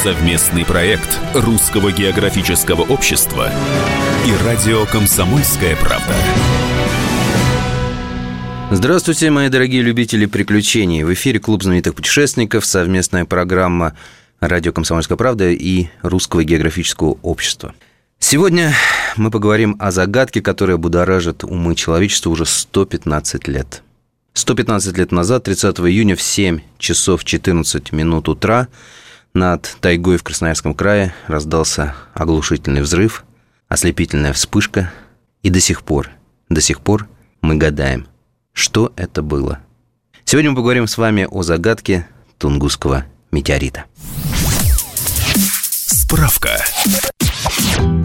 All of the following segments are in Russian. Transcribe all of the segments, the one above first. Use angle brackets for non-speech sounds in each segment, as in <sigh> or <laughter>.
Совместный проект Русского географического общества и радио «Комсомольская правда». Здравствуйте, мои дорогие любители приключений. В эфире Клуб знаменитых путешественников, совместная программа радио «Комсомольская правда» и Русского географического общества. Сегодня мы поговорим о загадке, которая будоражит умы человечества уже 115 лет. 115 лет назад, 30 июня в 7 часов 14 минут утра, над тайгой в Красноярском крае раздался оглушительный взрыв, ослепительная вспышка, и до сих пор, до сих пор мы гадаем, что это было. Сегодня мы поговорим с вами о загадке Тунгусского метеорита. Справка.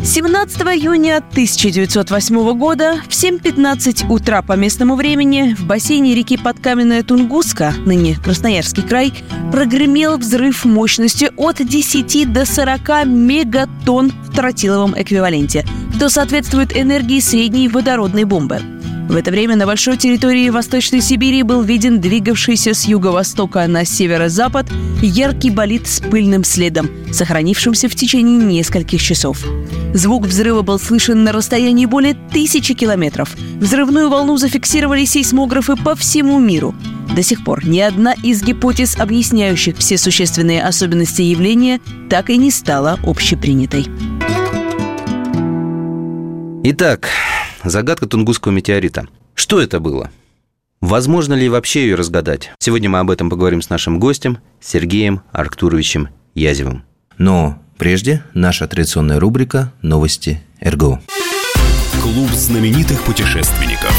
17 июня 1908 года в 7.15 утра по местному времени в бассейне реки Подкаменная Тунгуска, ныне Красноярский край, прогремел взрыв мощностью от 10 до 40 мегатонн в тротиловом эквиваленте, что соответствует энергии средней водородной бомбы – в это время на большой территории Восточной Сибири был виден двигавшийся с юго-востока на северо-запад яркий болид с пыльным следом, сохранившимся в течение нескольких часов. Звук взрыва был слышен на расстоянии более тысячи километров. Взрывную волну зафиксировали сейсмографы по всему миру. До сих пор ни одна из гипотез, объясняющих все существенные особенности явления, так и не стала общепринятой. Итак, Загадка Тунгусского метеорита. Что это было? Возможно ли вообще ее разгадать? Сегодня мы об этом поговорим с нашим гостем Сергеем Арктуровичем Язевым. Но прежде наша традиционная рубрика «Новости РГО». Клуб знаменитых путешественников.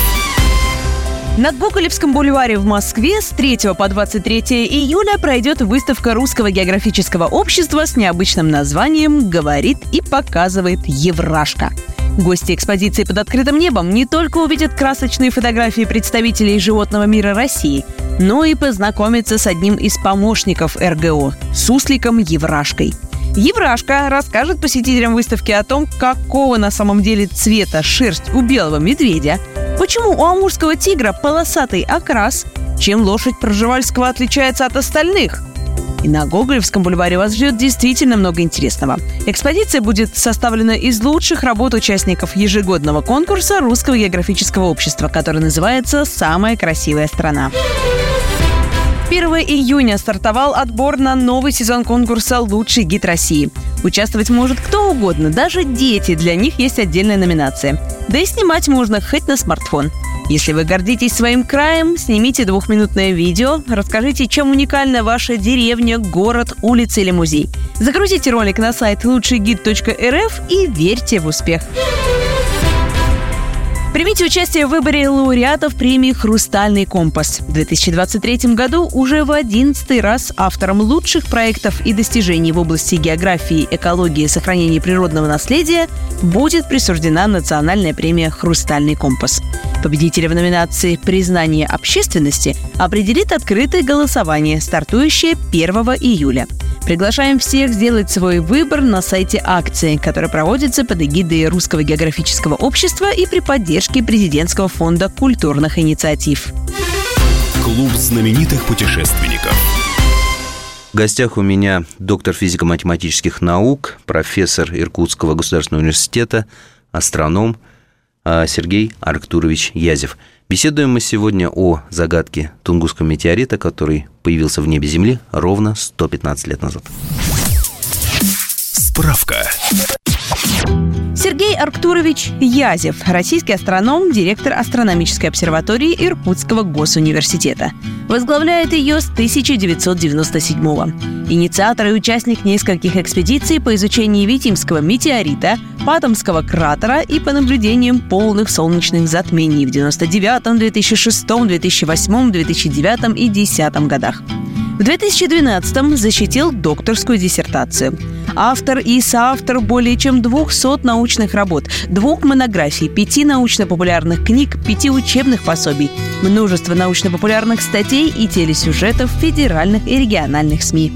На Гоголевском бульваре в Москве с 3 по 23 июля пройдет выставка Русского географического общества с необычным названием «Говорит и показывает Еврашка». Гости экспозиции под открытым небом не только увидят красочные фотографии представителей животного мира России, но и познакомятся с одним из помощников РГО – сусликом Еврашкой. Еврашка расскажет посетителям выставки о том, какого на самом деле цвета шерсть у белого медведя, почему у амурского тигра полосатый окрас, чем лошадь Проживальского отличается от остальных – и на Гоголевском бульваре вас ждет действительно много интересного. Экспозиция будет составлена из лучших работ участников ежегодного конкурса Русского географического общества, который называется «Самая красивая страна». 1 июня стартовал отбор на новый сезон конкурса «Лучший гид России». Участвовать может кто угодно, даже дети, для них есть отдельная номинация. Да и снимать можно хоть на смартфон. Если вы гордитесь своим краем, снимите двухминутное видео, расскажите, чем уникальна ваша деревня, город, улица или музей. Загрузите ролик на сайт лучшийгид.рф и верьте в успех. Примите участие в выборе лауреатов премии «Хрустальный компас». В 2023 году уже в 11 раз автором лучших проектов и достижений в области географии, экологии и сохранения природного наследия будет присуждена национальная премия «Хрустальный компас». Победителя в номинации «Признание общественности» определит открытое голосование, стартующее 1 июля. Приглашаем всех сделать свой выбор на сайте акции, которая проводится под эгидой Русского географического общества и при поддержке Президентского фонда культурных инициатив. Клуб знаменитых путешественников. В гостях у меня доктор физико-математических наук, профессор Иркутского государственного университета, астроном а, Сергей Арктурович Язев – Беседуем мы сегодня о загадке Тунгусского метеорита, который появился в небе Земли ровно 115 лет назад. Справка. Сергей Арктурович Язев, российский астроном, директор астрономической обсерватории Иркутского госуниверситета. Возглавляет ее с 1997 -го. Инициатор и участник нескольких экспедиций по изучению Витимского метеорита, Патомского кратера и по наблюдениям полных солнечных затмений в 99, 2006, 2008, 2009 и 2010 годах. В 2012-м защитил докторскую диссертацию. Автор и соавтор более чем 200 научных работ, двух монографий, пяти научно-популярных книг, пяти учебных пособий, множество научно-популярных статей и телесюжетов федеральных и региональных СМИ.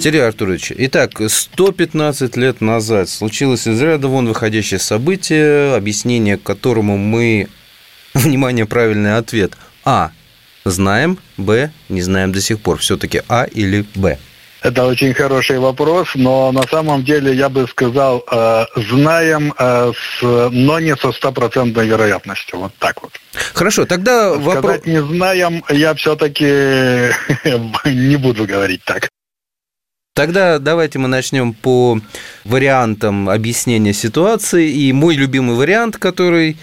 Сергей Артурович, итак, 115 лет назад случилось из ряда вон выходящее событие, объяснение которому мы... <laughs> Внимание, правильный ответ. А. Знаем. Б. Не знаем до сих пор. Все-таки А или Б? Это очень хороший вопрос, но на самом деле я бы сказал, э, знаем, э, с, но не со стопроцентной вероятностью. Вот так вот. Хорошо, тогда вопрос... Сказать не знаем, я все-таки <laughs> не буду говорить так. Тогда давайте мы начнем по вариантам объяснения ситуации. И мой любимый вариант, который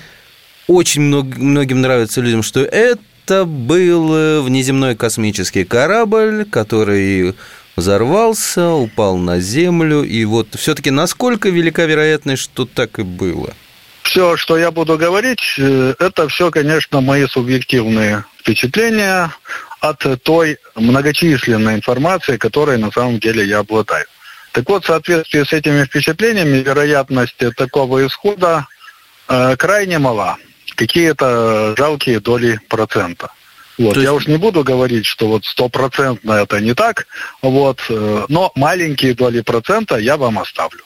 очень многим нравится людям, что это был внеземной космический корабль, который взорвался, упал на Землю. И вот все-таки насколько велика вероятность, что так и было? Все, что я буду говорить, э, это все, конечно, мои субъективные впечатления от той многочисленной информации, которой на самом деле я обладаю. Так вот, в соответствии с этими впечатлениями, вероятность такого исхода э, крайне мала. Какие-то жалкие доли процента. Вот. есть... Я уж не буду говорить, что вот стопроцентно это не так, вот, э, но маленькие доли процента я вам оставлю.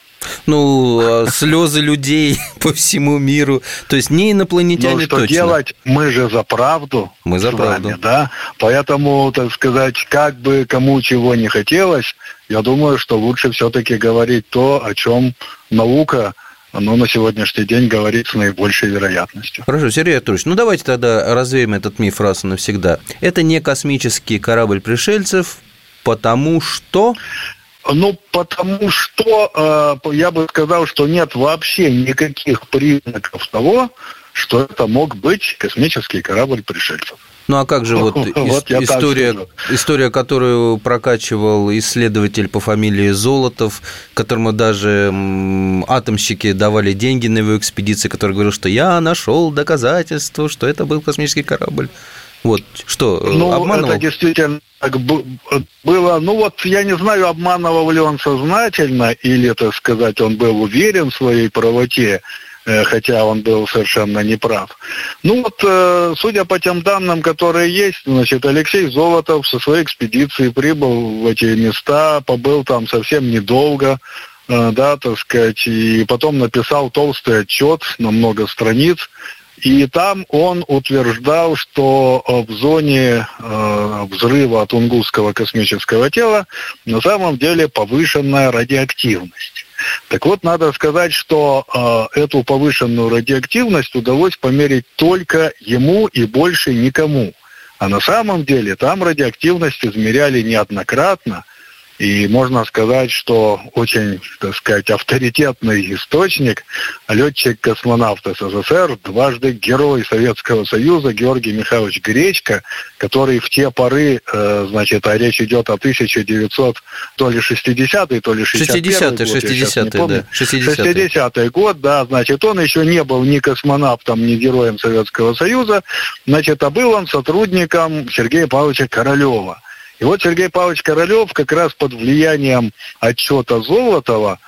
Ну, а слезы людей <laughs> по всему миру. То есть не инопланетяне ну, что точно. делать? Мы же за правду. Мы за правду. Вами, да? Поэтому, так сказать, как бы кому чего не хотелось, я думаю, что лучше все-таки говорить то, о чем наука но на сегодняшний день говорит с наибольшей вероятностью. Хорошо, Сергей Анатольевич, ну давайте тогда развеем этот миф раз и навсегда. Это не космический корабль пришельцев, потому что... Ну, потому что э, я бы сказал, что нет вообще никаких признаков того, что это мог быть космический корабль пришельцев. Ну а как же вот, <laughs> вот история, история, которую прокачивал исследователь по фамилии Золотов, которому даже атомщики давали деньги на его экспедиции, который говорил, что я нашел доказательство, что это был космический корабль. Вот что, э, ну, обманывал? это действительно так было. Ну вот я не знаю, обманывал ли он сознательно или, так сказать, он был уверен в своей правоте, хотя он был совершенно неправ. Ну вот, э, судя по тем данным, которые есть, значит, Алексей Золотов со своей экспедицией прибыл в эти места, побыл там совсем недолго, да, так сказать, и потом написал толстый отчет на много страниц, и там он утверждал, что э, в зоне э, взрыва Тунгусского космического тела на самом деле повышенная радиоактивность. Так вот, надо сказать, что э, эту повышенную радиоактивность удалось померить только ему и больше никому. А на самом деле там радиоактивность измеряли неоднократно – и можно сказать, что очень, так сказать, авторитетный источник, летчик-космонавт СССР, дважды герой Советского Союза Георгий Михайлович Гречко, который в те поры, э, значит, а речь идет о 1900, то ли 60-й, то ли 61-й 60 60 да. 60-й. 60 год, да, значит, он еще не был ни космонавтом, ни героем Советского Союза, значит, а был он сотрудником Сергея Павловича Королева. И вот Сергей Павлович Королев как раз под влиянием отчета Золотова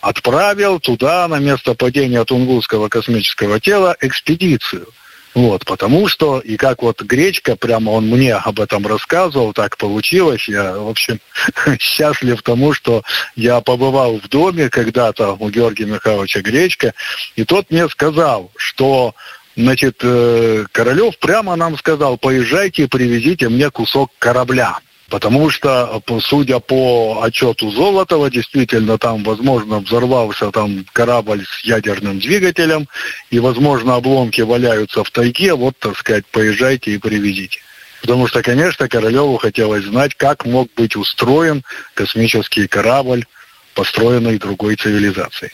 отправил туда, на место падения Тунгусского космического тела, экспедицию. Вот, потому что, и как вот Гречка, прямо он мне об этом рассказывал, так получилось. Я, в общем, <laughs> счастлив тому, что я побывал в доме когда-то у Георгия Михайловича Гречка, и тот мне сказал, что Значит, э, Королев прямо нам сказал, поезжайте и привезите мне кусок корабля. Потому что, судя по отчету Золотова, действительно там, возможно, взорвался там корабль с ядерным двигателем, и, возможно, обломки валяются в тайге, вот, так сказать, поезжайте и привезите. Потому что, конечно, Королеву хотелось знать, как мог быть устроен космический корабль построенной другой цивилизацией.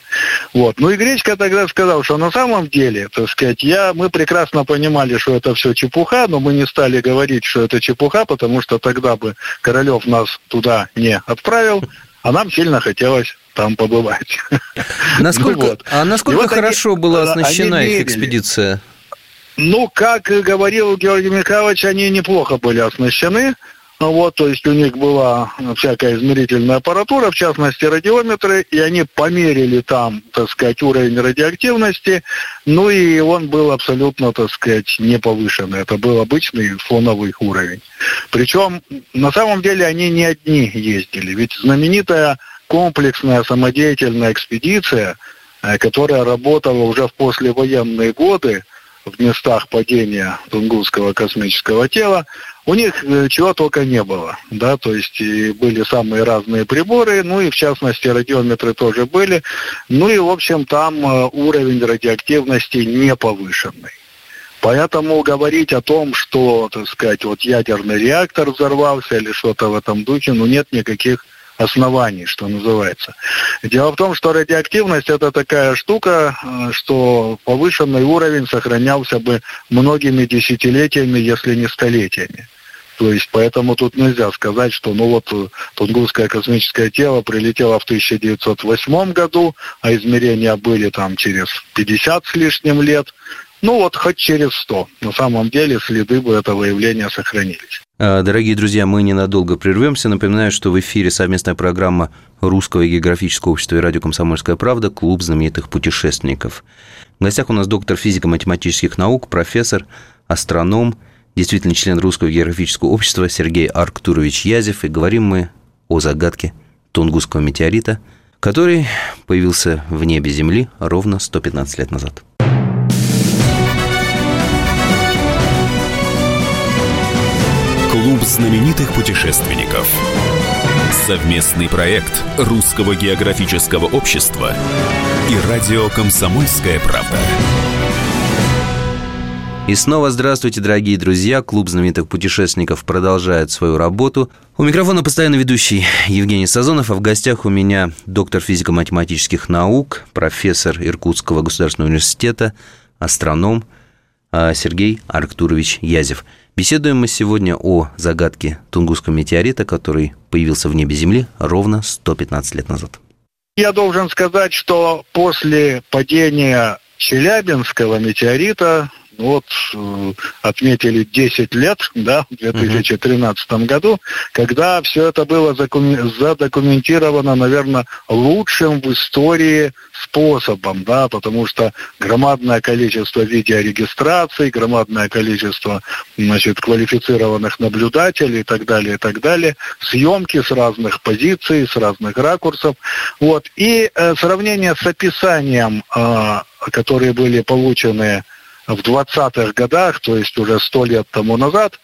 Вот. Ну и Гречка тогда сказал, что на самом деле, так сказать, я, мы прекрасно понимали, что это все чепуха, но мы не стали говорить, что это чепуха, потому что тогда бы Королев нас туда не отправил, а нам сильно хотелось там побывать. <laughs> Насколько, ну, вот. А насколько вот хорошо они, была оснащена их экспедиция? Ну, как говорил Георгий Михайлович, они неплохо были оснащены. Ну вот, то есть у них была всякая измерительная аппаратура, в частности радиометры, и они померили там, так сказать, уровень радиоактивности, ну и он был абсолютно, так сказать, не повышенный. Это был обычный фоновый уровень. Причем, на самом деле, они не одни ездили, ведь знаменитая комплексная самодеятельная экспедиция, э, которая работала уже в послевоенные годы, в местах падения Тунгусского космического тела, у них э, чего только не было, да, то есть и были самые разные приборы, ну и в частности радиометры тоже были, ну и в общем там э, уровень радиоактивности не повышенный. Поэтому говорить о том, что, так сказать, вот ядерный реактор взорвался или что-то в этом духе, ну нет никаких оснований, что называется. Дело в том, что радиоактивность это такая штука, э, что повышенный уровень сохранялся бы многими десятилетиями, если не столетиями. То есть поэтому тут нельзя сказать, что ну вот э, Тунгусское космическое тело прилетело в 1908 году, а измерения были там через 50 с лишним лет. Ну вот хоть через 100. На самом деле следы бы этого явления сохранились. А, дорогие друзья, мы ненадолго прервемся. Напоминаю, что в эфире совместная программа Русского географического общества и радио «Комсомольская правда» «Клуб знаменитых путешественников». В гостях у нас доктор физико-математических наук, профессор, астроном, действительно член Русского географического общества Сергей Арктурович Язев. И говорим мы о загадке Тунгусского метеорита, который появился в небе Земли ровно 115 лет назад. Клуб знаменитых путешественников. Совместный проект Русского географического общества и радио «Комсомольская правда». И снова здравствуйте, дорогие друзья. Клуб знаменитых путешественников продолжает свою работу. У микрофона постоянно ведущий Евгений Сазонов, а в гостях у меня доктор физико-математических наук, профессор Иркутского государственного университета, астроном а, Сергей Арктурович Язев – Беседуем мы сегодня о загадке Тунгусского метеорита, который появился в небе Земли ровно 115 лет назад. Я должен сказать, что после падения Челябинского метеорита вот э, отметили 10 лет, да, в 2013 uh-huh. году, когда все это было задокументировано, наверное, лучшим в истории способом, да, потому что громадное количество видеорегистраций, громадное количество, значит, квалифицированных наблюдателей и так далее, и так далее, съемки с разных позиций, с разных ракурсов, вот, и э, сравнение с описанием, э, которые были получены в 20-х годах, то есть уже сто лет тому назад,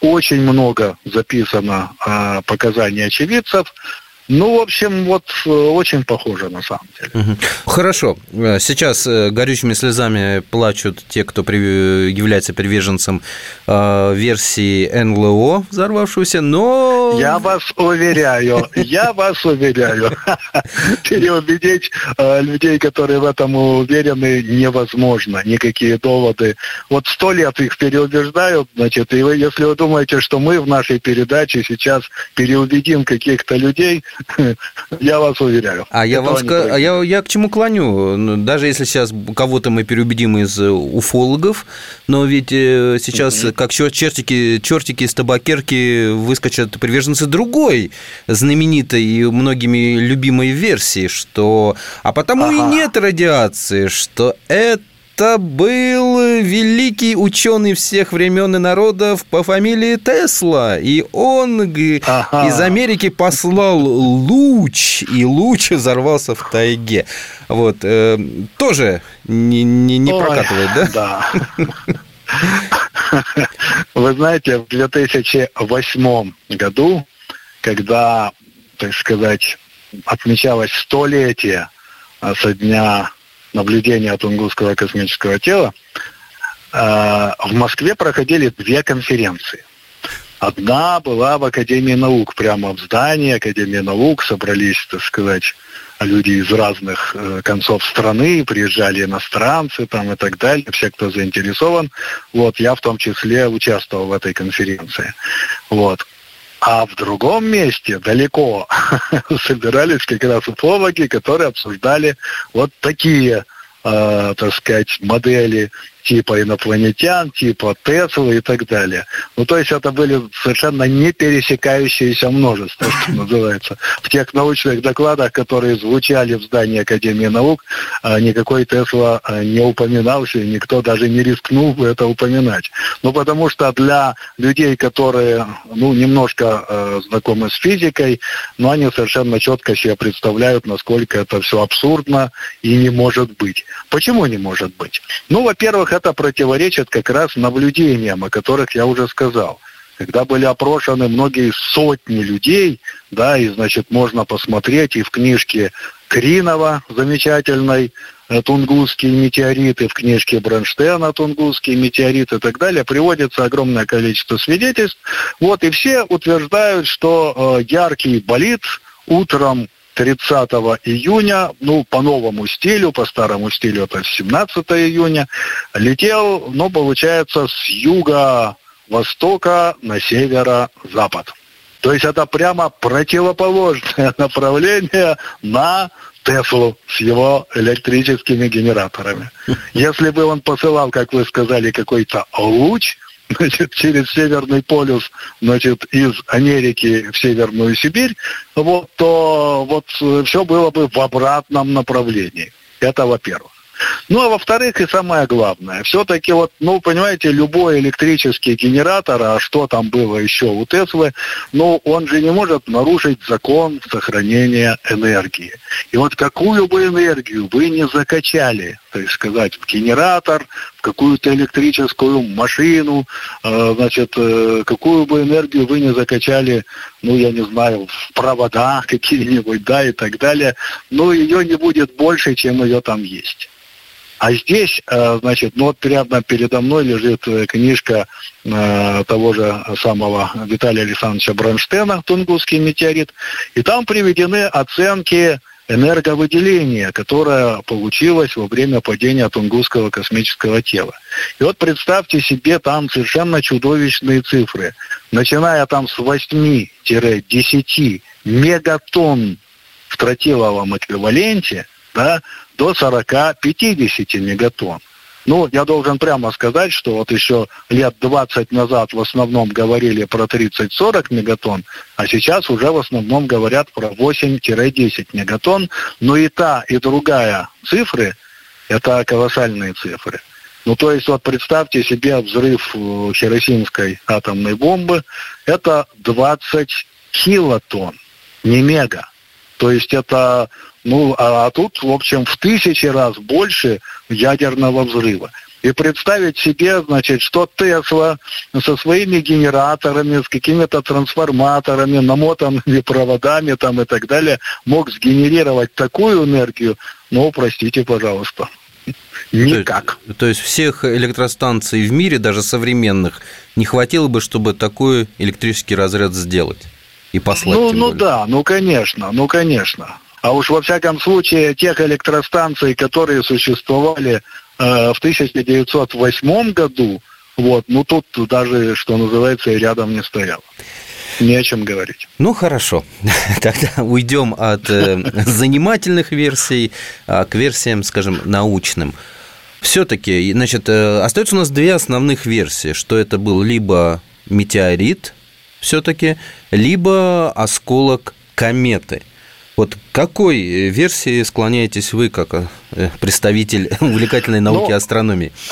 очень много записано э, показаний очевидцев, ну, в общем, вот э, очень похоже на самом деле. Хорошо. Э, сейчас э, горючими слезами плачут те, кто является приверженцем версии НЛО взорвавшегося, но... Я вас уверяю, я вас уверяю, <laughs> переубедить людей, которые в этом уверены, невозможно. Никакие доводы. Вот сто лет их переубеждают, значит, и вы, если вы думаете, что мы в нашей передаче сейчас переубедим каких-то людей, Я вас уверяю. А я вам а я, я к чему клоню? Ну, даже если сейчас кого-то мы переубедим из э, уфологов, но ведь э, сейчас, как чертики, чертики из табакерки выскочат приверженцы другой знаменитой и многими любимой версии, что... А потому ага. и нет радиации, что это это был великий ученый всех времен и народов по фамилии Тесла. И он ага. из Америки послал луч, и луч взорвался в тайге. Вот. Э, тоже не, не, не Ой, прокатывает, да? Да. Вы знаете, в 2008 году, когда, так сказать, отмечалось столетие со дня наблюдения Тунгусского космического тела, э, в Москве проходили две конференции. Одна была в Академии наук, прямо в здании Академии наук собрались, так сказать, люди из разных э, концов страны, приезжали иностранцы там и так далее, все, кто заинтересован. Вот, я в том числе участвовал в этой конференции. Вот. А в другом месте, далеко, <laughs> собирались как раз уфологи, которые обсуждали вот такие, э, так сказать, модели типа инопланетян, типа Теслы и так далее. Ну, то есть это были совершенно не пересекающиеся множества, что <laughs> называется. В тех научных докладах, которые звучали в здании Академии наук, а, никакой Тесла а, не упоминался, и никто даже не рискнул бы это упоминать. Ну, потому что для людей, которые, ну, немножко э, знакомы с физикой, но они совершенно четко себе представляют, насколько это все абсурдно и не может быть. Почему не может быть? Ну, во-первых, это противоречит как раз наблюдениям, о которых я уже сказал когда были опрошены многие сотни людей, да, и, значит, можно посмотреть и в книжке Кринова замечательной э, «Тунгусские метеориты», в книжке Бронштейна «Тунгусские метеориты» и так далее, приводится огромное количество свидетельств. Вот, и все утверждают, что э, яркий болид утром 30 июня, ну, по новому стилю, по старому стилю это 17 июня, летел, ну, получается, с юга-востока на северо-запад. То есть это прямо противоположное <laughs> направление на Теслу с его электрическими генераторами. <laughs> Если бы он посылал, как вы сказали, какой-то луч, значит, через Северный полюс, значит, из Америки в Северную Сибирь, вот, то вот все было бы в обратном направлении. Это во-первых. Ну, а во-вторых, и самое главное, все-таки вот, ну, понимаете, любой электрический генератор, а что там было еще у Теслы, ну, он же не может нарушить закон сохранения энергии. И вот какую бы энергию вы не закачали, то есть сказать, в генератор, в какую-то электрическую машину, э, значит, э, какую бы энергию вы не закачали, ну, я не знаю, в провода <laughs> какие-нибудь, да, и так далее, но ее не будет больше, чем ее там есть. А здесь, э, значит, ну вот прямо передо мной лежит э, книжка э, того же самого Виталия Александровича Бронштейна «Тунгусский метеорит», и там приведены оценки энерговыделения, которое получилось во время падения Тунгусского космического тела. И вот представьте себе там совершенно чудовищные цифры. Начиная там с 8-10 мегатонн в тротиловом эквиваленте, да, до 40-50 мегатонн. Ну, я должен прямо сказать, что вот еще лет 20 назад в основном говорили про 30-40 мегатонн, а сейчас уже в основном говорят про 8-10 мегатонн. Но и та, и другая цифры – это колоссальные цифры. Ну, то есть, вот представьте себе взрыв э, хиросимской атомной бомбы, это 20 килотонн, не мега. То есть это ну, а, а тут, в общем, в тысячи раз больше ядерного взрыва. И представить себе, значит, что Тесла со своими генераторами, с какими-то трансформаторами, намотанными проводами там и так далее, мог сгенерировать такую энергию, ну, простите, пожалуйста. Никак. То, то есть всех электростанций в мире, даже современных, не хватило бы, чтобы такой электрический разряд сделать и послать. Ну, ну да, ну конечно, ну конечно. А уж во всяком случае тех электростанций, которые существовали э, в 1908 году, вот, ну тут даже, что называется, и рядом не стояло. Не о чем говорить. Ну хорошо, <laughs> тогда уйдем от э, <laughs> занимательных версий а, к версиям, скажем, научным. Все-таки, значит, э, остается у нас две основных версии, что это был либо метеорит, все-таки, либо осколок кометы. Вот какой э, версии склоняетесь вы, как э, представитель <laughs> увлекательной науки ну, астрономии? <laughs>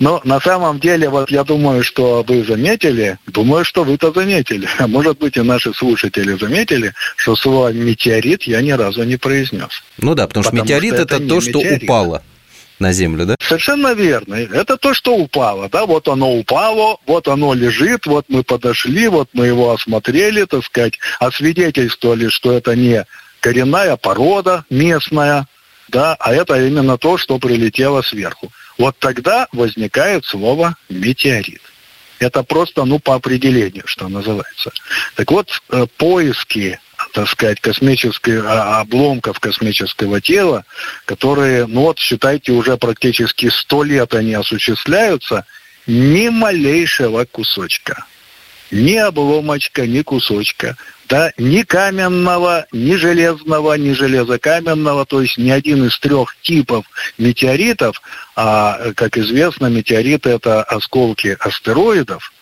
Ну, на самом деле, вот я думаю, что вы заметили, думаю, что вы-то заметили, а <laughs> может быть и наши слушатели заметили, что слово метеорит я ни разу не произнес. Ну да, потому, потому что метеорит это, это то, что упало на Землю, да? Совершенно верно. Это то, что упало, да, вот оно упало, вот оно лежит, вот мы подошли, вот мы его осмотрели, так сказать, освидетельствовали, что это не коренная порода местная, да, а это именно то, что прилетело сверху. Вот тогда возникает слово метеорит. Это просто, ну, по определению, что называется. Так вот, э, поиски так сказать, космических а, обломков космического тела, которые, ну вот, считайте, уже практически сто лет они осуществляются, ни малейшего кусочка. Ни обломочка, ни кусочка. Да, ни каменного, ни железного, ни железокаменного, то есть ни один из трех типов метеоритов, а, как известно, метеориты это осколки астероидов,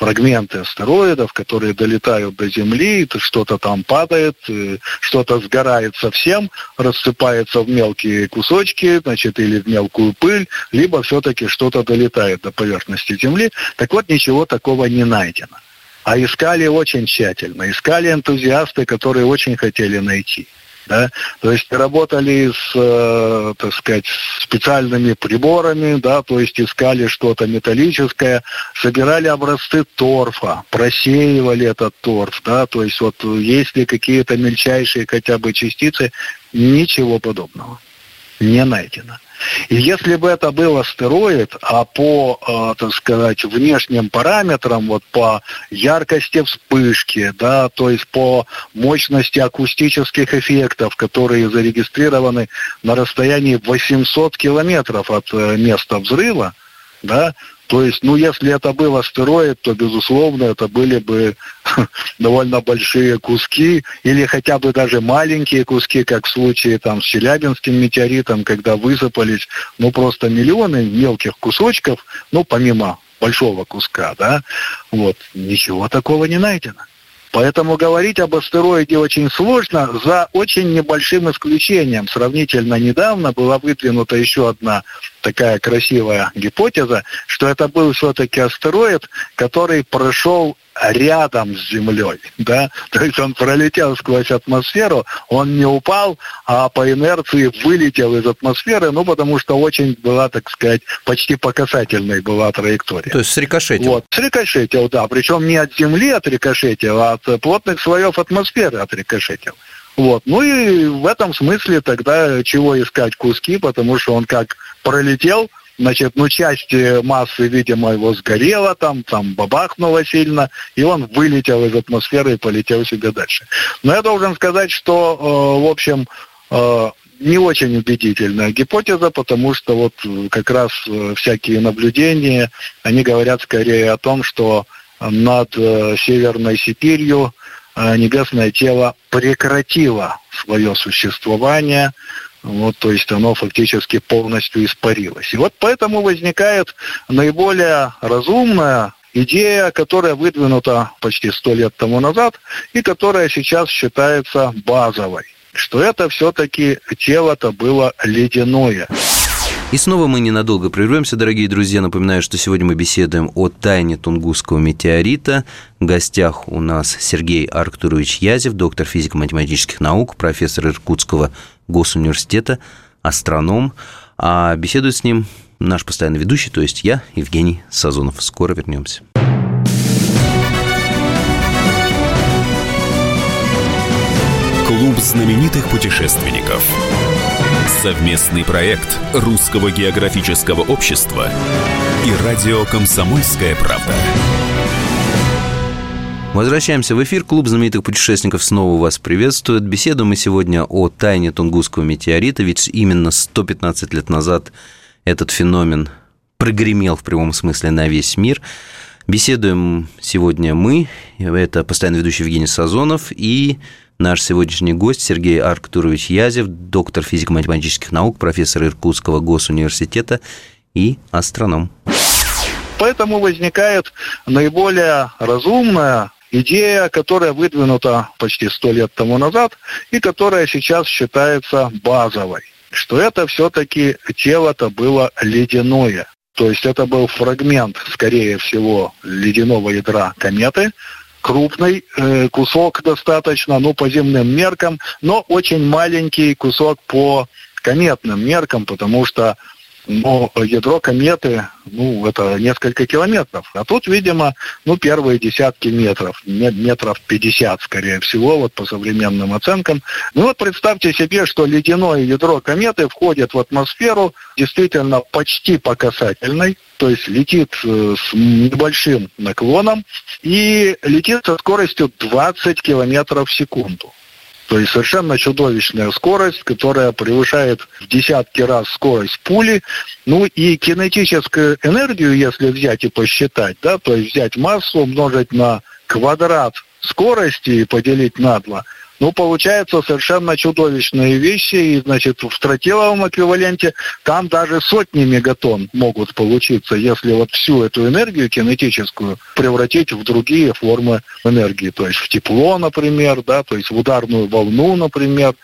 фрагменты астероидов, которые долетают до Земли, что-то там падает, э, что-то сгорает совсем, рассыпается в мелкие кусочки, значит, или в мелкую пыль, либо все-таки что-то долетает до поверхности Земли. Так вот, ничего такого не найдено. А искали очень тщательно. Искали энтузиасты, которые очень хотели найти да, то есть работали с, э, так сказать, специальными приборами, да, то есть искали что-то металлическое, собирали образцы торфа, просеивали этот торф, да, то есть вот есть ли какие-то мельчайшие хотя бы частицы, ничего подобного не найдено. И если бы это был астероид, а по, э, так сказать, внешним параметрам, вот по яркости вспышки, да, то есть по мощности акустических эффектов, которые зарегистрированы на расстоянии 800 километров от э, места взрыва, да, то есть, ну, если это был астероид, то, безусловно, это были бы <laughs> довольно большие куски или хотя бы даже маленькие куски, как в случае там с Челябинским метеоритом, когда высыпались, ну, просто миллионы мелких кусочков, ну, помимо большого куска, да, вот, ничего такого не найдено. Поэтому говорить об астероиде очень сложно, за очень небольшим исключением. Сравнительно недавно была выдвинута еще одна такая красивая гипотеза, что это был все-таки астероид, который прошел рядом с Землей, да, <laughs> то есть он пролетел сквозь атмосферу, он не упал, а по инерции вылетел из атмосферы, ну, потому что очень была, так сказать, почти по касательной была траектория. То есть срикошетил. Вот, срикошетил, да, причем не от Земли отрикошетил, а от плотных слоев атмосферы отрикошетил. Вот. Ну и в этом смысле тогда чего искать куски, потому что он как пролетел, значит, ну, часть э, массы, видимо, его сгорела там, там бабахнуло сильно, и он вылетел из атмосферы и полетел себе дальше. Но я должен сказать, что, э, в общем, э, не очень убедительная гипотеза, потому что вот э, как раз э, всякие наблюдения, они говорят скорее о том, что над э, Северной Сибирью небесное тело прекратило свое существование, вот, то есть оно фактически полностью испарилось. И вот поэтому возникает наиболее разумная идея, которая выдвинута почти сто лет тому назад и которая сейчас считается базовой, что это все-таки тело-то было ледяное. И снова мы ненадолго прервемся, дорогие друзья. Напоминаю, что сегодня мы беседуем о тайне Тунгусского метеорита. В гостях у нас Сергей Арктурович Язев, доктор физико-математических наук, профессор Иркутского госуниверситета, астроном. А беседует с ним наш постоянный ведущий, то есть я, Евгений Сазонов. Скоро вернемся. Клуб знаменитых путешественников. Совместный проект Русского географического общества и радио «Комсомольская правда». Возвращаемся в эфир. Клуб знаменитых путешественников снова вас приветствует. Беседуем мы сегодня о тайне Тунгусского метеорита, ведь именно 115 лет назад этот феномен прогремел в прямом смысле на весь мир. Беседуем сегодня мы, это постоянно ведущий Евгений Сазонов и наш сегодняшний гость Сергей Арктурович Язев, доктор физико-математических наук, профессор Иркутского госуниверситета и астроном. Поэтому возникает наиболее разумная идея, которая выдвинута почти сто лет тому назад и которая сейчас считается базовой, что это все-таки тело-то было ледяное. То есть это был фрагмент, скорее всего, ледяного ядра кометы, крупный э, кусок достаточно, ну, по земным меркам, но очень маленький кусок по кометным меркам, потому что но ядро кометы, ну, это несколько километров. А тут, видимо, ну, первые десятки метров, метров 50, скорее всего, вот по современным оценкам. Ну, вот представьте себе, что ледяное ядро кометы входит в атмосферу действительно почти по касательной, то есть летит э, с небольшим наклоном и летит со скоростью 20 километров в секунду. То есть совершенно чудовищная скорость, которая превышает в десятки раз скорость пули. Ну и кинетическую энергию, если взять и посчитать, да, то есть взять массу, умножить на квадрат скорости и поделить на два – ну, получаются совершенно чудовищные вещи, и, значит, в тротиловом эквиваленте там даже сотни мегатонн могут получиться, если вот всю эту энергию кинетическую превратить в другие формы энергии, то есть в тепло, например, да, то есть в ударную волну, например.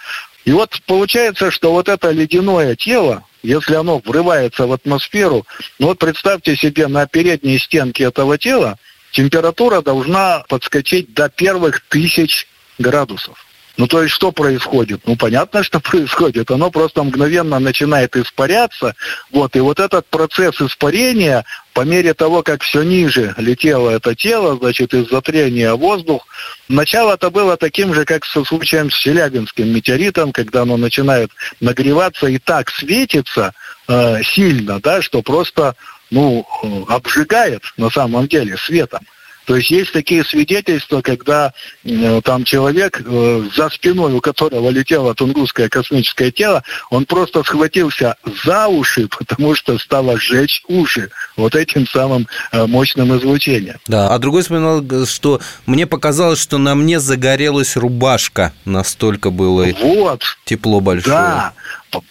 И вот получается, что вот это ледяное тело, если оно врывается в атмосферу, ну вот представьте себе на передней стенке этого тела температура должна подскочить до первых тысяч градусов. Ну, то есть, что происходит? Ну, понятно, что <laughs> происходит. Оно просто мгновенно начинает испаряться. Вот, и вот этот процесс испарения, по мере того, как все ниже летело это тело, значит, из-за трения воздух, начало это было таким же, как со случаем с Челябинским метеоритом, когда оно начинает нагреваться и так светится э, сильно, да, что просто ну, э, обжигает на самом деле светом. То есть есть такие свидетельства, когда э, там человек, э, за спиной у которого летело тунгусское космическое тело, он просто схватился за уши, <laughs> потому что стало сжечь уши вот этим самым э, мощным излучением. Да, а другой вспоминал, что мне показалось, что на мне загорелась рубашка, настолько было вот. тепло большое. Да,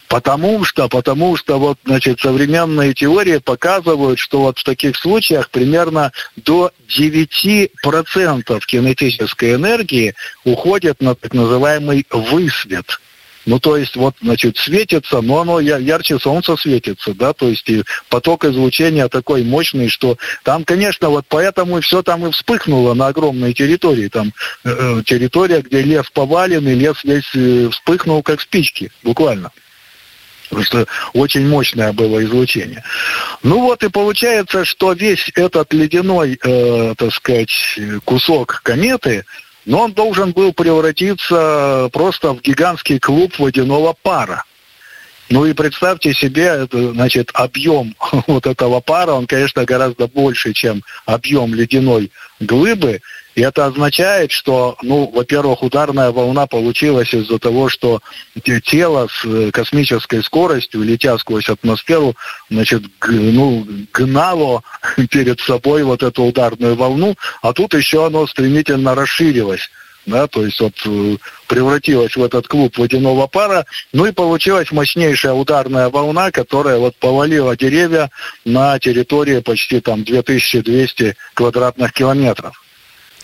Потому что, потому что вот, значит, современные теории показывают, что вот в таких случаях примерно до 9% кинетической энергии уходит на так называемый высвет. Ну, то есть, вот, значит, светится, но оно ярче солнца светится, да, то есть и поток излучения такой мощный, что там, конечно, вот поэтому и все там и вспыхнуло на огромной территории. Там э, э территория, где лес повален, и лес весь э, вспыхнул, как спички, буквально. Потому что очень мощное было излучение. Ну вот и получается, что весь этот ледяной, э, так сказать, кусок кометы, но он должен был превратиться просто в гигантский клуб водяного пара. Ну и представьте себе, значит, объем <laughs> вот этого пара, он, конечно, гораздо больше, чем объем ледяной глыбы. И это означает, что, ну, во-первых, ударная волна получилась из-за того, что тело с э, космической скоростью, летя сквозь атмосферу, значит, ну, гнало <laughs> перед собой вот эту ударную волну, а тут еще оно стремительно расширилось да, то есть вот э, превратилась в этот клуб водяного пара, ну и получилась мощнейшая ударная волна, которая вот повалила деревья на территории почти там 2200 квадратных километров.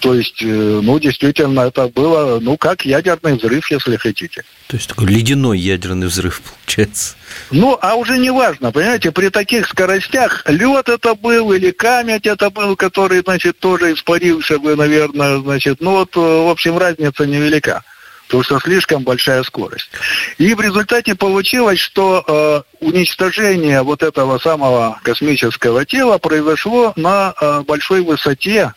То есть, э, ну, действительно, это было, ну, как ядерный взрыв, если хотите. То есть такой ледяной ядерный взрыв получается. Ну, а уже не важно, понимаете, при таких скоростях лед это был или камень это был, который, значит, тоже испарился бы, наверное, значит, ну вот, э, в общем, разница невелика потому что слишком большая скорость. И в результате получилось, что э, уничтожение вот этого самого космического тела произошло на э, большой высоте,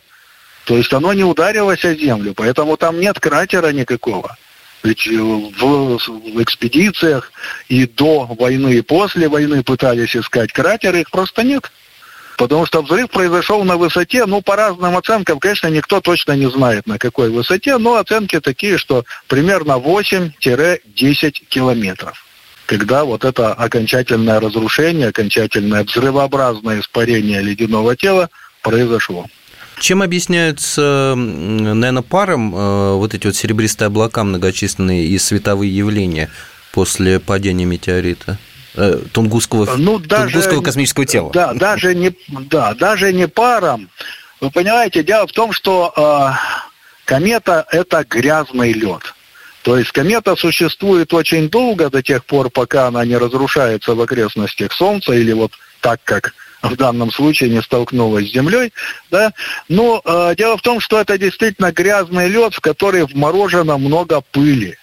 то есть оно не ударилось о землю, поэтому там нет кратера никакого. Ведь э, в, в экспедициях и до войны, и после войны пытались искать кратеры, их просто нет. Потому что взрыв произошел на высоте, ну, по разным оценкам, конечно, никто точно не знает, на какой высоте, но оценки такие, что примерно 8-10 километров. Когда вот это окончательное разрушение, окончательное взрывообразное испарение ледяного тела произошло. Чем объясняются, наверное, паром э, вот эти вот серебристые облака многочисленные и световые явления после падения метеорита? Э, Тунгусского, ну, даже, Тунгусского космического тела. Да, даже не, да, даже не паром. Вы понимаете, дело в том, что э, комета – это грязный лед. То есть комета существует очень долго, до тех пор, пока она не разрушается в окрестностях Солнца, или вот так, как в данном случае не столкнулась с землей, да, но э, дело в том, что это действительно грязный лед, в который вморожено много пыли.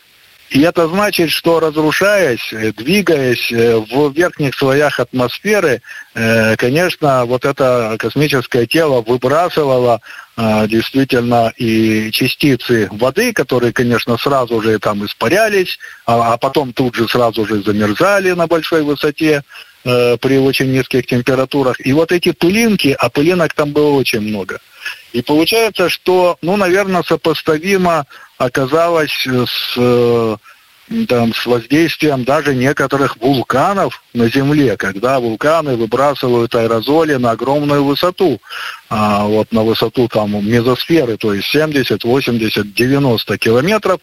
И это значит, что разрушаясь, э, двигаясь э, в верхних слоях атмосферы, э, конечно, вот это космическое тело выбрасывало действительно и частицы воды, которые, конечно, сразу же там испарялись, а, а потом тут же сразу же замерзали на большой высоте. Э, при очень низких температурах. И вот эти пылинки, а пылинок там было очень много. И получается, что, ну, наверное, сопоставимо оказалось с э, там, с воздействием даже некоторых вулканов на Земле, когда вулканы выбрасывают аэрозоли на огромную высоту, а, вот на высоту там мезосферы, то есть 70, 80, 90 километров.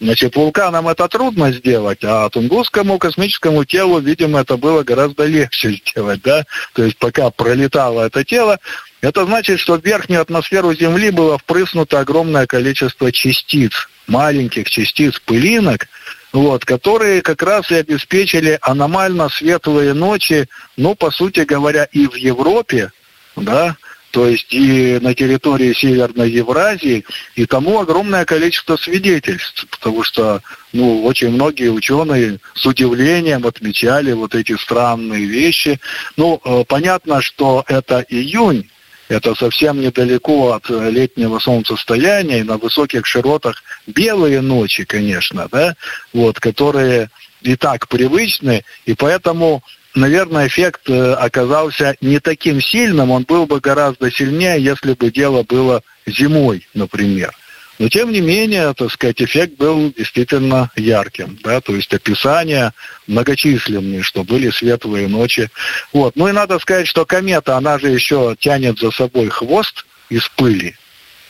Значит, вулканам это трудно сделать, а Тунгусскому космическому телу, видимо, это было гораздо легче сделать, да, то есть пока пролетало это тело, это значит, что в верхнюю атмосферу Земли было впрыснуто огромное количество частиц, маленьких частиц, пылинок, вот, которые как раз и обеспечили аномально светлые ночи, ну, по сути говоря, и в Европе, да, то есть и на территории Северной Евразии, и тому огромное количество свидетельств, потому что ну, очень многие ученые с удивлением отмечали вот эти странные вещи. Ну, э, понятно, что это июнь, это совсем недалеко от э, летнего солнцестояния, и на высоких широтах белые ночи, конечно, да, вот, которые и так привычны, и поэтому, наверное, эффект э, оказался не таким сильным, он был бы гораздо сильнее, если бы дело было зимой, например. Но тем не менее, так сказать, эффект был действительно ярким, да, то есть описания многочисленные, что были светлые ночи. Вот. Ну и надо сказать, что комета, она же еще тянет за собой хвост из пыли,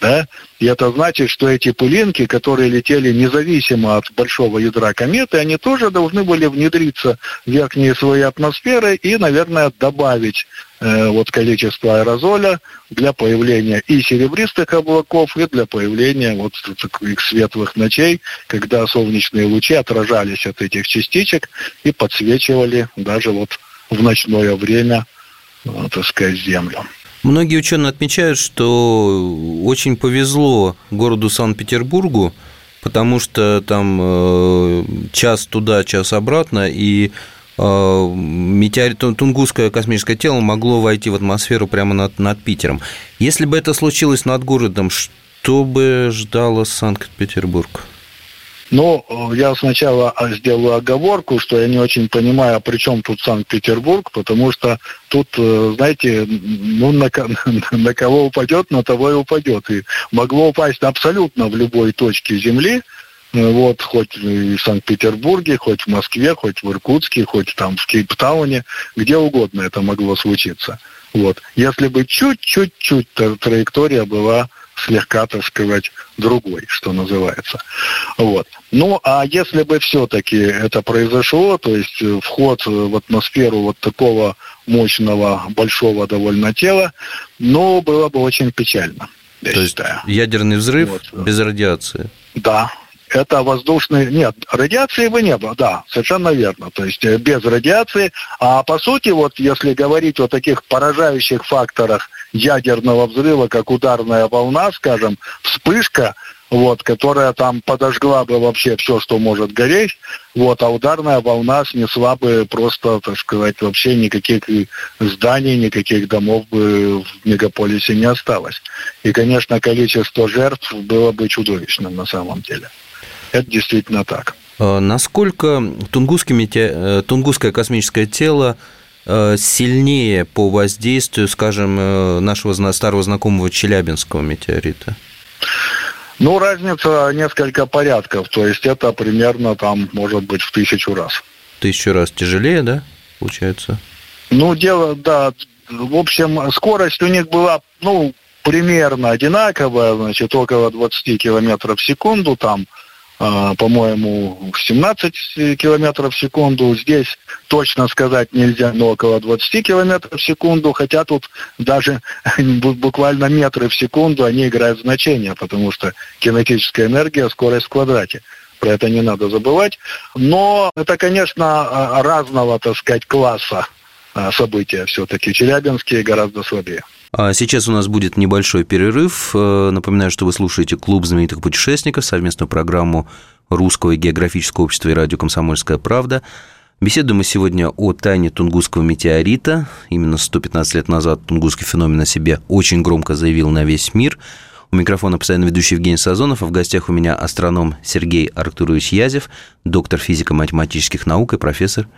да, и это значит, что эти пылинки, которые летели независимо от большого ядра кометы, они тоже должны были внедриться в верхние слои атмосферы и, наверное, добавить э, вот количество аэрозоля для появления и серебристых облаков, и для появления вот таких светлых ночей, когда солнечные лучи отражались от этих частичек и подсвечивали даже вот в ночное время, э, так сказать, Землю. Многие ученые отмечают, что очень повезло городу Санкт-Петербургу, потому что там э, час туда, час обратно, и э, метеорит, Тунгусское космическое тело могло войти в атмосферу прямо над, над Питером. Если бы это случилось над городом, что бы ждало Санкт-Петербург? Ну, я сначала сделаю оговорку, что я не очень понимаю, а при чем тут Санкт-Петербург, потому что тут, э, знаете, ну, на, <laughs> на кого упадет, на того и упадет. И могло упасть абсолютно в любой точке Земли, э, вот, хоть в Санкт-Петербурге, хоть в Москве, хоть в Иркутске, хоть там в Кейптауне, где угодно это могло случиться. Вот. Если бы чуть-чуть-чуть траектория была слегка, так сказать, другой, что называется. Вот. Ну, а если бы все-таки это произошло, то есть э, вход в атмосферу вот такого мощного, большого довольно тела, ну, было бы очень печально. Я то считаю. есть ядерный взрыв вот. без радиации. Да, это воздушный... Нет, радиации бы не было, да, совершенно верно. То есть э, без радиации. А по сути, вот если говорить о таких поражающих факторах ядерного взрыва, как ударная волна, скажем, вспышка, вот, которая там подожгла бы вообще все, что может гореть, вот, а ударная волна снесла бы просто, так сказать, вообще никаких зданий, никаких домов бы в мегаполисе не осталось. И, конечно, количество жертв было бы чудовищным на самом деле. Это действительно так. А насколько э, Тунгусское космическое тело э, сильнее по воздействию, скажем, э, нашего старого знакомого Челябинского метеорита? Ну, разница несколько порядков. То есть это примерно там может быть в тысячу раз. Тысячу раз тяжелее, да, получается? Ну, дело, да. В общем, скорость у них была, ну, примерно одинаковая, значит, около 20 километров в секунду там. А, по-моему, 17 километров в секунду. Здесь точно сказать нельзя, но около 20 километров в секунду, хотя тут даже <laughs> буквально метры в секунду, они играют значение, потому что кинетическая энергия, скорость в квадрате. Про это не надо забывать. Но это, конечно, а, разного, так сказать, класса а, события все-таки. Челябинские гораздо слабее. А сейчас у нас будет небольшой перерыв. Э, напоминаю, что вы слушаете «Клуб знаменитых путешественников», совместную программу Русского географического общества и радио «Комсомольская правда». Беседуем мы сегодня о тайне Тунгусского метеорита. Именно 115 лет назад Тунгусский феномен о себе очень громко заявил на весь мир. У микрофона постоянно ведущий Евгений Сазонов, а в гостях у меня астроном Сергей Арктурович Язев, доктор физико-математических наук и профессор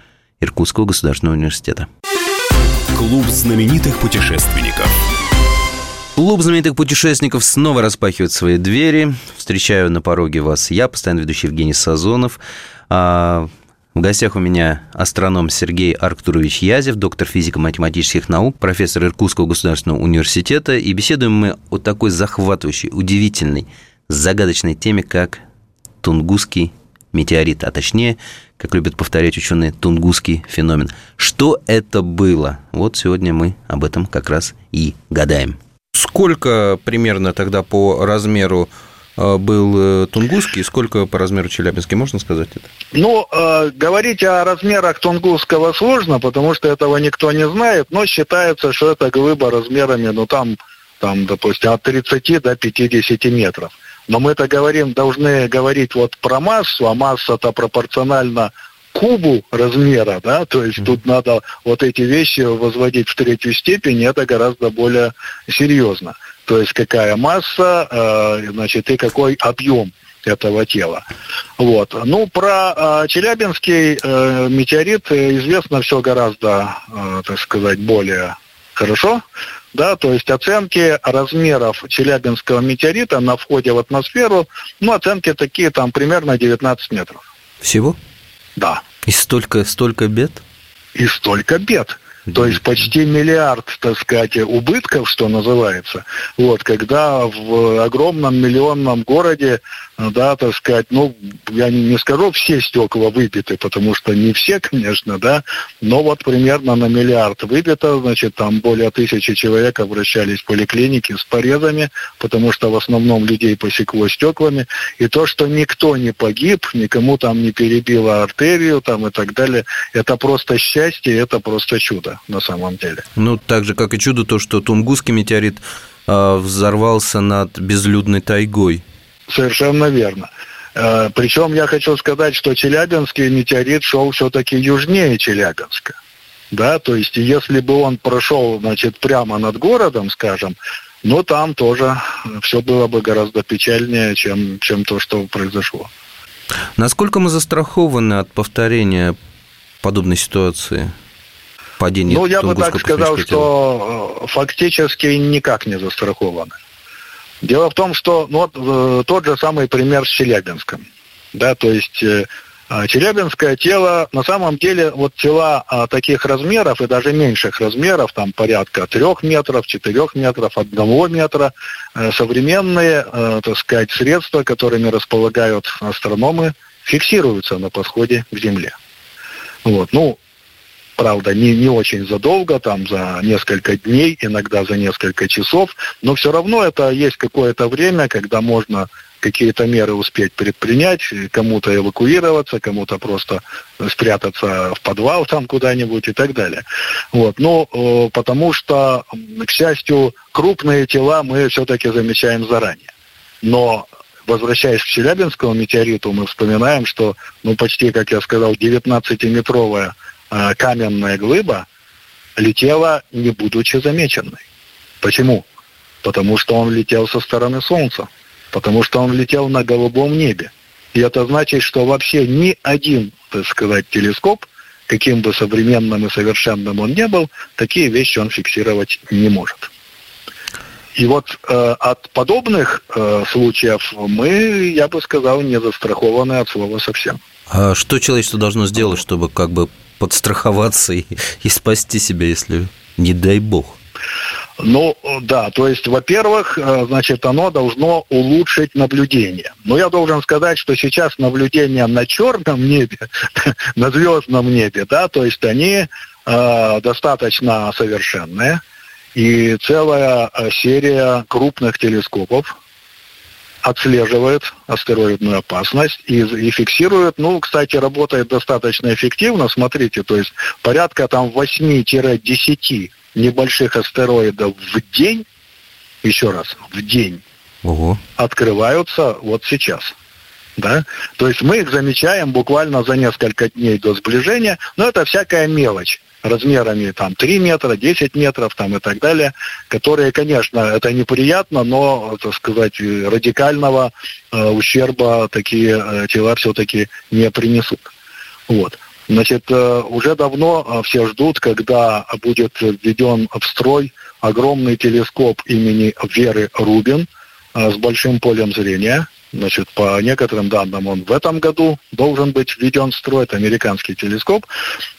Иркутского государственного университета. Клуб знаменитых путешественников. Клуб знаменитых путешественников снова распахивает свои двери. Встречаю на пороге вас я, постоянно ведущий Евгений Сазонов. А, в гостях у меня астроном Сергей Арктурович Язев, доктор физико-математических наук, профессор Иркутского государственного университета. И беседуем мы о такой захватывающей, удивительной, загадочной теме, как Тунгусский метеорит, а точнее, как любят повторять ученые, Тунгусский феномен. Что это было? Вот сегодня мы об этом как раз и гадаем. Сколько примерно тогда по размеру э, был э, Тунгусский, сколько по размеру Челябинский, можно сказать это? Ну, э, говорить о размерах Тунгусского сложно, потому что этого никто не знает, но считается, что это глыба размерами, ну, там, там, допустим, от 30 до 50 метров. Но мы это говорим, должны говорить вот про массу, а масса-то пропорциональна кубу размера, да, то есть mm-hmm. тут надо вот эти вещи возводить в третью степень, это гораздо более серьезно. То есть какая масса, э, значит, и какой объем этого тела. Вот. Ну, про э, Челябинский э, метеорит известно все гораздо, э, так сказать, более хорошо. Да, то есть оценки размеров Челябинского метеорита на входе в атмосферу, ну, оценки такие там примерно 19 метров. Всего? Да. И столько, столько бед? И столько бед. То есть почти миллиард, так сказать, убытков, что называется. Вот, когда в огромном миллионном городе да, так сказать, ну, я не, скажу, все стекла выбиты, потому что не все, конечно, да, но вот примерно на миллиард выбито, значит, там более тысячи человек обращались в поликлиники с порезами, потому что в основном людей посекло стеклами, и то, что никто не погиб, никому там не перебило артерию там и так далее, это просто счастье, это просто чудо на самом деле. Ну, так же, как и чудо, то, что Тунгусский метеорит э, взорвался над безлюдной тайгой. Совершенно верно. Э, Причем я хочу сказать, что Челябинский метеорит шел все-таки южнее Челябинска. Да, то есть если бы он прошел, значит, прямо над городом, скажем, ну там тоже все было бы гораздо печальнее, чем, чем то, что произошло. Насколько мы застрахованы от повторения подобной ситуации? Падения ну, я бы так сказал, что э, фактически никак не застрахованы. Дело в том, что ну, вот, э, тот же самый пример с Челябинском. Да, то есть э, а, Челябинское тело, на самом деле, вот тела а, таких размеров и даже меньших размеров, там порядка трех метров, четырех метров, одного метра, э, современные, э, так сказать, средства, которыми располагают астрономы, фиксируются на подходе к Земле. Вот, ну, правда, не, не очень задолго, там за несколько дней, иногда за несколько часов, но все равно это есть какое-то время, когда можно какие-то меры успеть предпринять, кому-то эвакуироваться, кому-то просто спрятаться в подвал там куда-нибудь и так далее. Вот. Ну, потому что, к счастью, крупные тела мы все-таки замечаем заранее. Но возвращаясь к Челябинскому метеориту, мы вспоминаем, что, ну, почти, как я сказал, 19-метровая Э, каменная глыба летела, не будучи замеченной. Почему? Потому что он летел со стороны Солнца. Потому что он летел на голубом небе. И это значит, что вообще ни один, так сказать, телескоп, каким бы современным и совершенным он не был, такие вещи он фиксировать не может. И вот э, от подобных э, случаев мы, я бы сказал, не застрахованы от слова совсем. А что человечество должно сделать, чтобы как бы подстраховаться и, и спасти себя, если не дай бог? Ну, да, то есть, во-первых, э, значит, оно должно улучшить наблюдение. Но я должен сказать, что сейчас наблюдения на черном небе, <laughs> на звездном небе, да, то есть они э, достаточно совершенные. И целая э, серия крупных телескопов, отслеживает астероидную опасность и, и фиксирует, ну, кстати, работает достаточно эффективно, смотрите, то есть порядка там 8-10 небольших астероидов в день, еще раз, в день, Ого. открываются вот сейчас. Да? То есть мы их замечаем буквально за несколько дней до сближения, но это всякая мелочь размерами там 3 метра, 10 метров там и так далее, которые, конечно, это неприятно, но, так сказать, радикального э, ущерба такие э, тела все-таки не принесут. Вот. Значит, э, уже давно э, все ждут, когда будет введен в строй огромный телескоп имени Веры Рубин с большим полем зрения. Значит, по некоторым данным, он в этом году должен быть введен в строй. Это американский телескоп,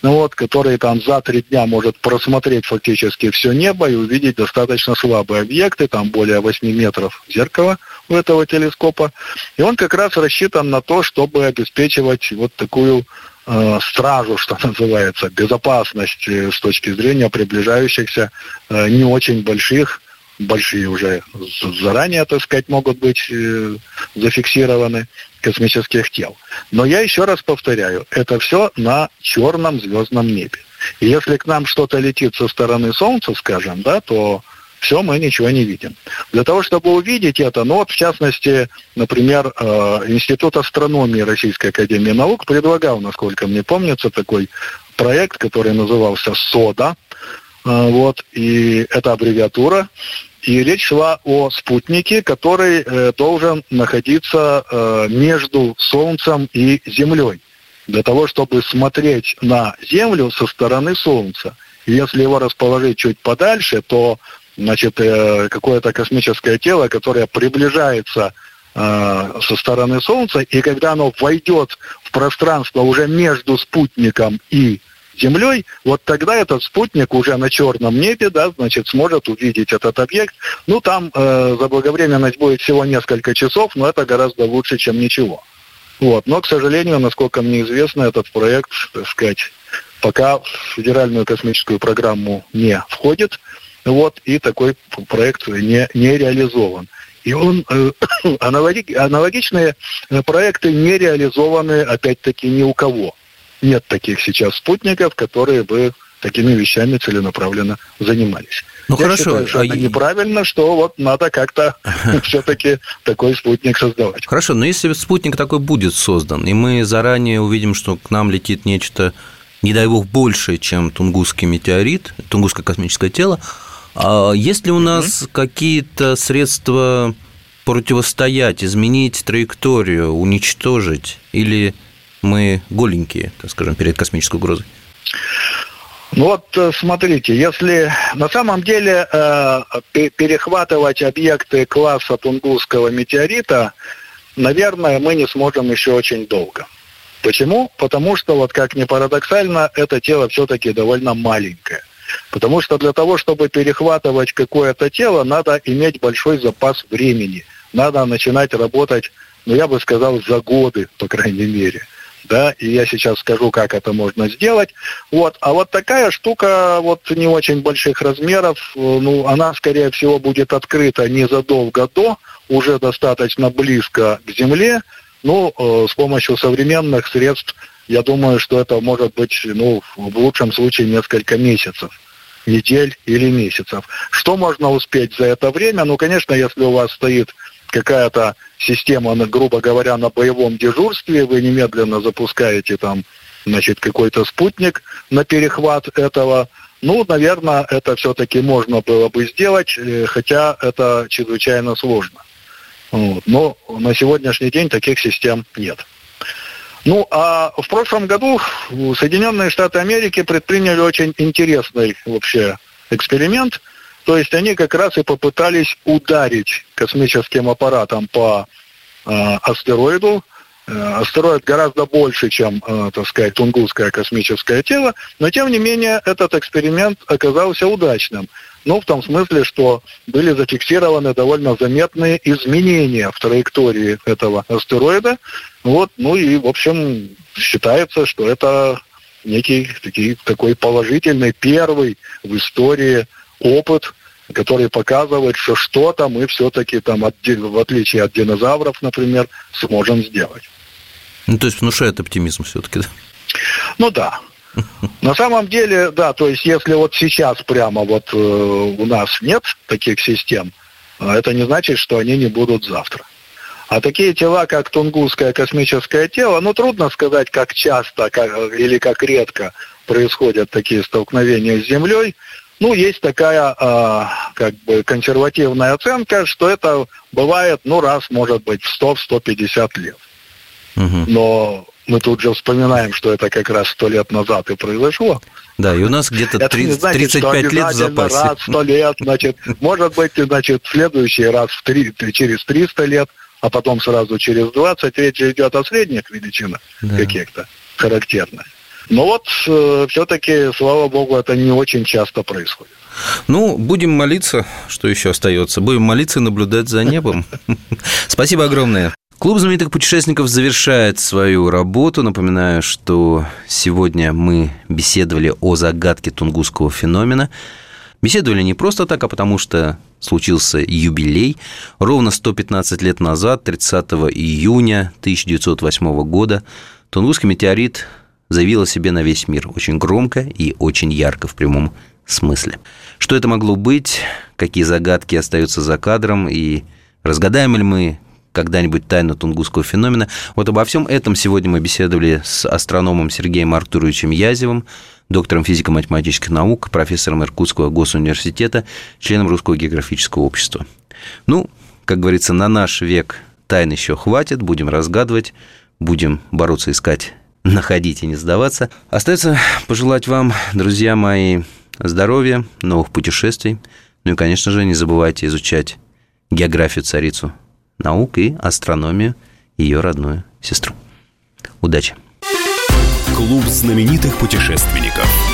ну вот, который там за три дня может просмотреть фактически все небо и увидеть достаточно слабые объекты, там более 8 метров зеркала у этого телескопа. И он как раз рассчитан на то, чтобы обеспечивать вот такую э, стражу, <laughs> что называется, безопасность э, с точки зрения приближающихся э, не очень больших большие уже заранее, так сказать, могут быть э, зафиксированы космических тел. Но я еще раз повторяю, это все на черном звездном небе. И если к нам что-то летит со стороны Солнца, скажем, да, то все, мы ничего не видим. Для того, чтобы увидеть это, ну вот в частности, например, э, Институт астрономии Российской Академии Наук предлагал, насколько мне помнится, такой проект, который назывался СОДА, э, вот, и это аббревиатура, и речь шла о спутнике, который э, должен находиться э, между Солнцем и Землей, для того, чтобы смотреть на Землю со стороны Солнца. Если его расположить чуть подальше, то значит, э, какое-то космическое тело, которое приближается э, со стороны Солнца, и когда оно войдет в пространство уже между спутником и Землей, вот тогда этот спутник уже на черном небе, да, значит, сможет увидеть этот объект. Ну, там э, заблаговременность будет всего несколько часов, но это гораздо лучше, чем ничего. Вот. Но, к сожалению, насколько мне известно, этот проект, так сказать, пока в федеральную космическую программу не входит, вот, и такой проект не, не реализован. И он, э, <coughs> аналоги, аналогичные э, проекты не реализованы, опять-таки, ни у кого нет таких сейчас спутников, которые бы такими вещами целенаправленно занимались. Ну Я хорошо, считаю, что а это неправильно, что вот надо как-то <laughs> все-таки такой спутник создавать. Хорошо, но если спутник такой будет создан, и мы заранее увидим, что к нам летит нечто, не дай бог, больше, чем Тунгусский метеорит, Тунгусское космическое тело, а есть ли у нас mm-hmm. какие-то средства противостоять, изменить траекторию, уничтожить или мы голенькие, так скажем, перед космической угрозой? Ну вот э, смотрите, если на самом деле э, перехватывать объекты класса Тунгусского метеорита, наверное, мы не сможем еще очень долго. Почему? Потому что, вот как ни парадоксально, это тело все-таки довольно маленькое. Потому что для того, чтобы перехватывать какое-то тело, надо иметь большой запас времени. Надо начинать работать, ну я бы сказал, за годы, по крайней мере да, и я сейчас скажу, как это можно сделать. Вот, а вот такая штука вот не очень больших размеров, э, ну, она, скорее всего, будет открыта незадолго до, уже достаточно близко к Земле, ну, э, с помощью современных средств, я думаю, что это может быть, ну, в лучшем случае несколько месяцев недель или месяцев. Что можно успеть за это время? Ну, конечно, если у вас стоит какая-то система, грубо говоря, на боевом дежурстве, вы немедленно запускаете там, значит, какой-то спутник на перехват этого. Ну, наверное, это все-таки можно было бы сделать, э, хотя это чрезвычайно сложно. Вот. Но на сегодняшний день таких систем нет. Ну, а в прошлом году Соединенные Штаты Америки предприняли очень интересный вообще эксперимент – то есть они как раз и попытались ударить космическим аппаратом по э, астероиду. Э, астероид гораздо больше, чем, э, так сказать, Тунгусское космическое тело, но тем не менее этот эксперимент оказался удачным. Ну, в том смысле, что были зафиксированы довольно заметные изменения в траектории этого астероида. Вот, ну и, в общем, считается, что это некий такой, положительный первый в истории опыт, который показывает, что что-то мы все-таки там, от, в отличие от динозавров, например, сможем сделать. Ну, то есть внушает оптимизм все-таки, да? Ну да. На самом деле, да, то есть если вот сейчас прямо вот э, у нас нет таких систем, э, это не значит, что они не будут завтра. А такие тела, как Тунгусское космическое тело, ну трудно сказать, как часто как, или как редко происходят такие столкновения с Землей. Ну, есть такая э, как бы консервативная оценка, что это бывает, ну, раз, может быть, в 100-150 лет. Угу. Но мы тут же вспоминаем, что это как раз сто лет назад и произошло. Да, и у нас где-то 30, значит, 35 лет в запасе. раз сто лет, значит, может быть, значит, следующий раз в 3, через 300 лет, а потом сразу через 20. Речь идет о средних величинах да. каких-то характерных. Но вот э, все-таки, слава богу, это не очень часто происходит. Ну, будем молиться, что еще остается. Будем молиться и наблюдать за небом. <laughs> Спасибо огромное. Клуб знаменитых путешественников завершает свою работу. Напоминаю, что сегодня мы беседовали о загадке тунгусского феномена. Беседовали не просто так, а потому что случился юбилей. Ровно 115 лет назад, 30 июня 1908 года, Тунгусский метеорит заявил о себе на весь мир очень громко и очень ярко в прямом смысле. Что это могло быть, какие загадки остаются за кадром и разгадаем ли мы когда-нибудь тайну тунгусского феномена. Вот обо всем этом сегодня мы беседовали с астрономом Сергеем Артуровичем Язевым, доктором физико-математических наук, профессором Иркутского госуниверситета, членом Русского географического общества. Ну, как говорится, на наш век тайн еще хватит, будем разгадывать, будем бороться, искать, находить и не сдаваться. Остается пожелать вам, друзья мои, здоровья, новых путешествий, ну и, конечно же, не забывайте изучать географию царицу наук и астрономию ее родную сестру. Удачи! Клуб знаменитых путешественников.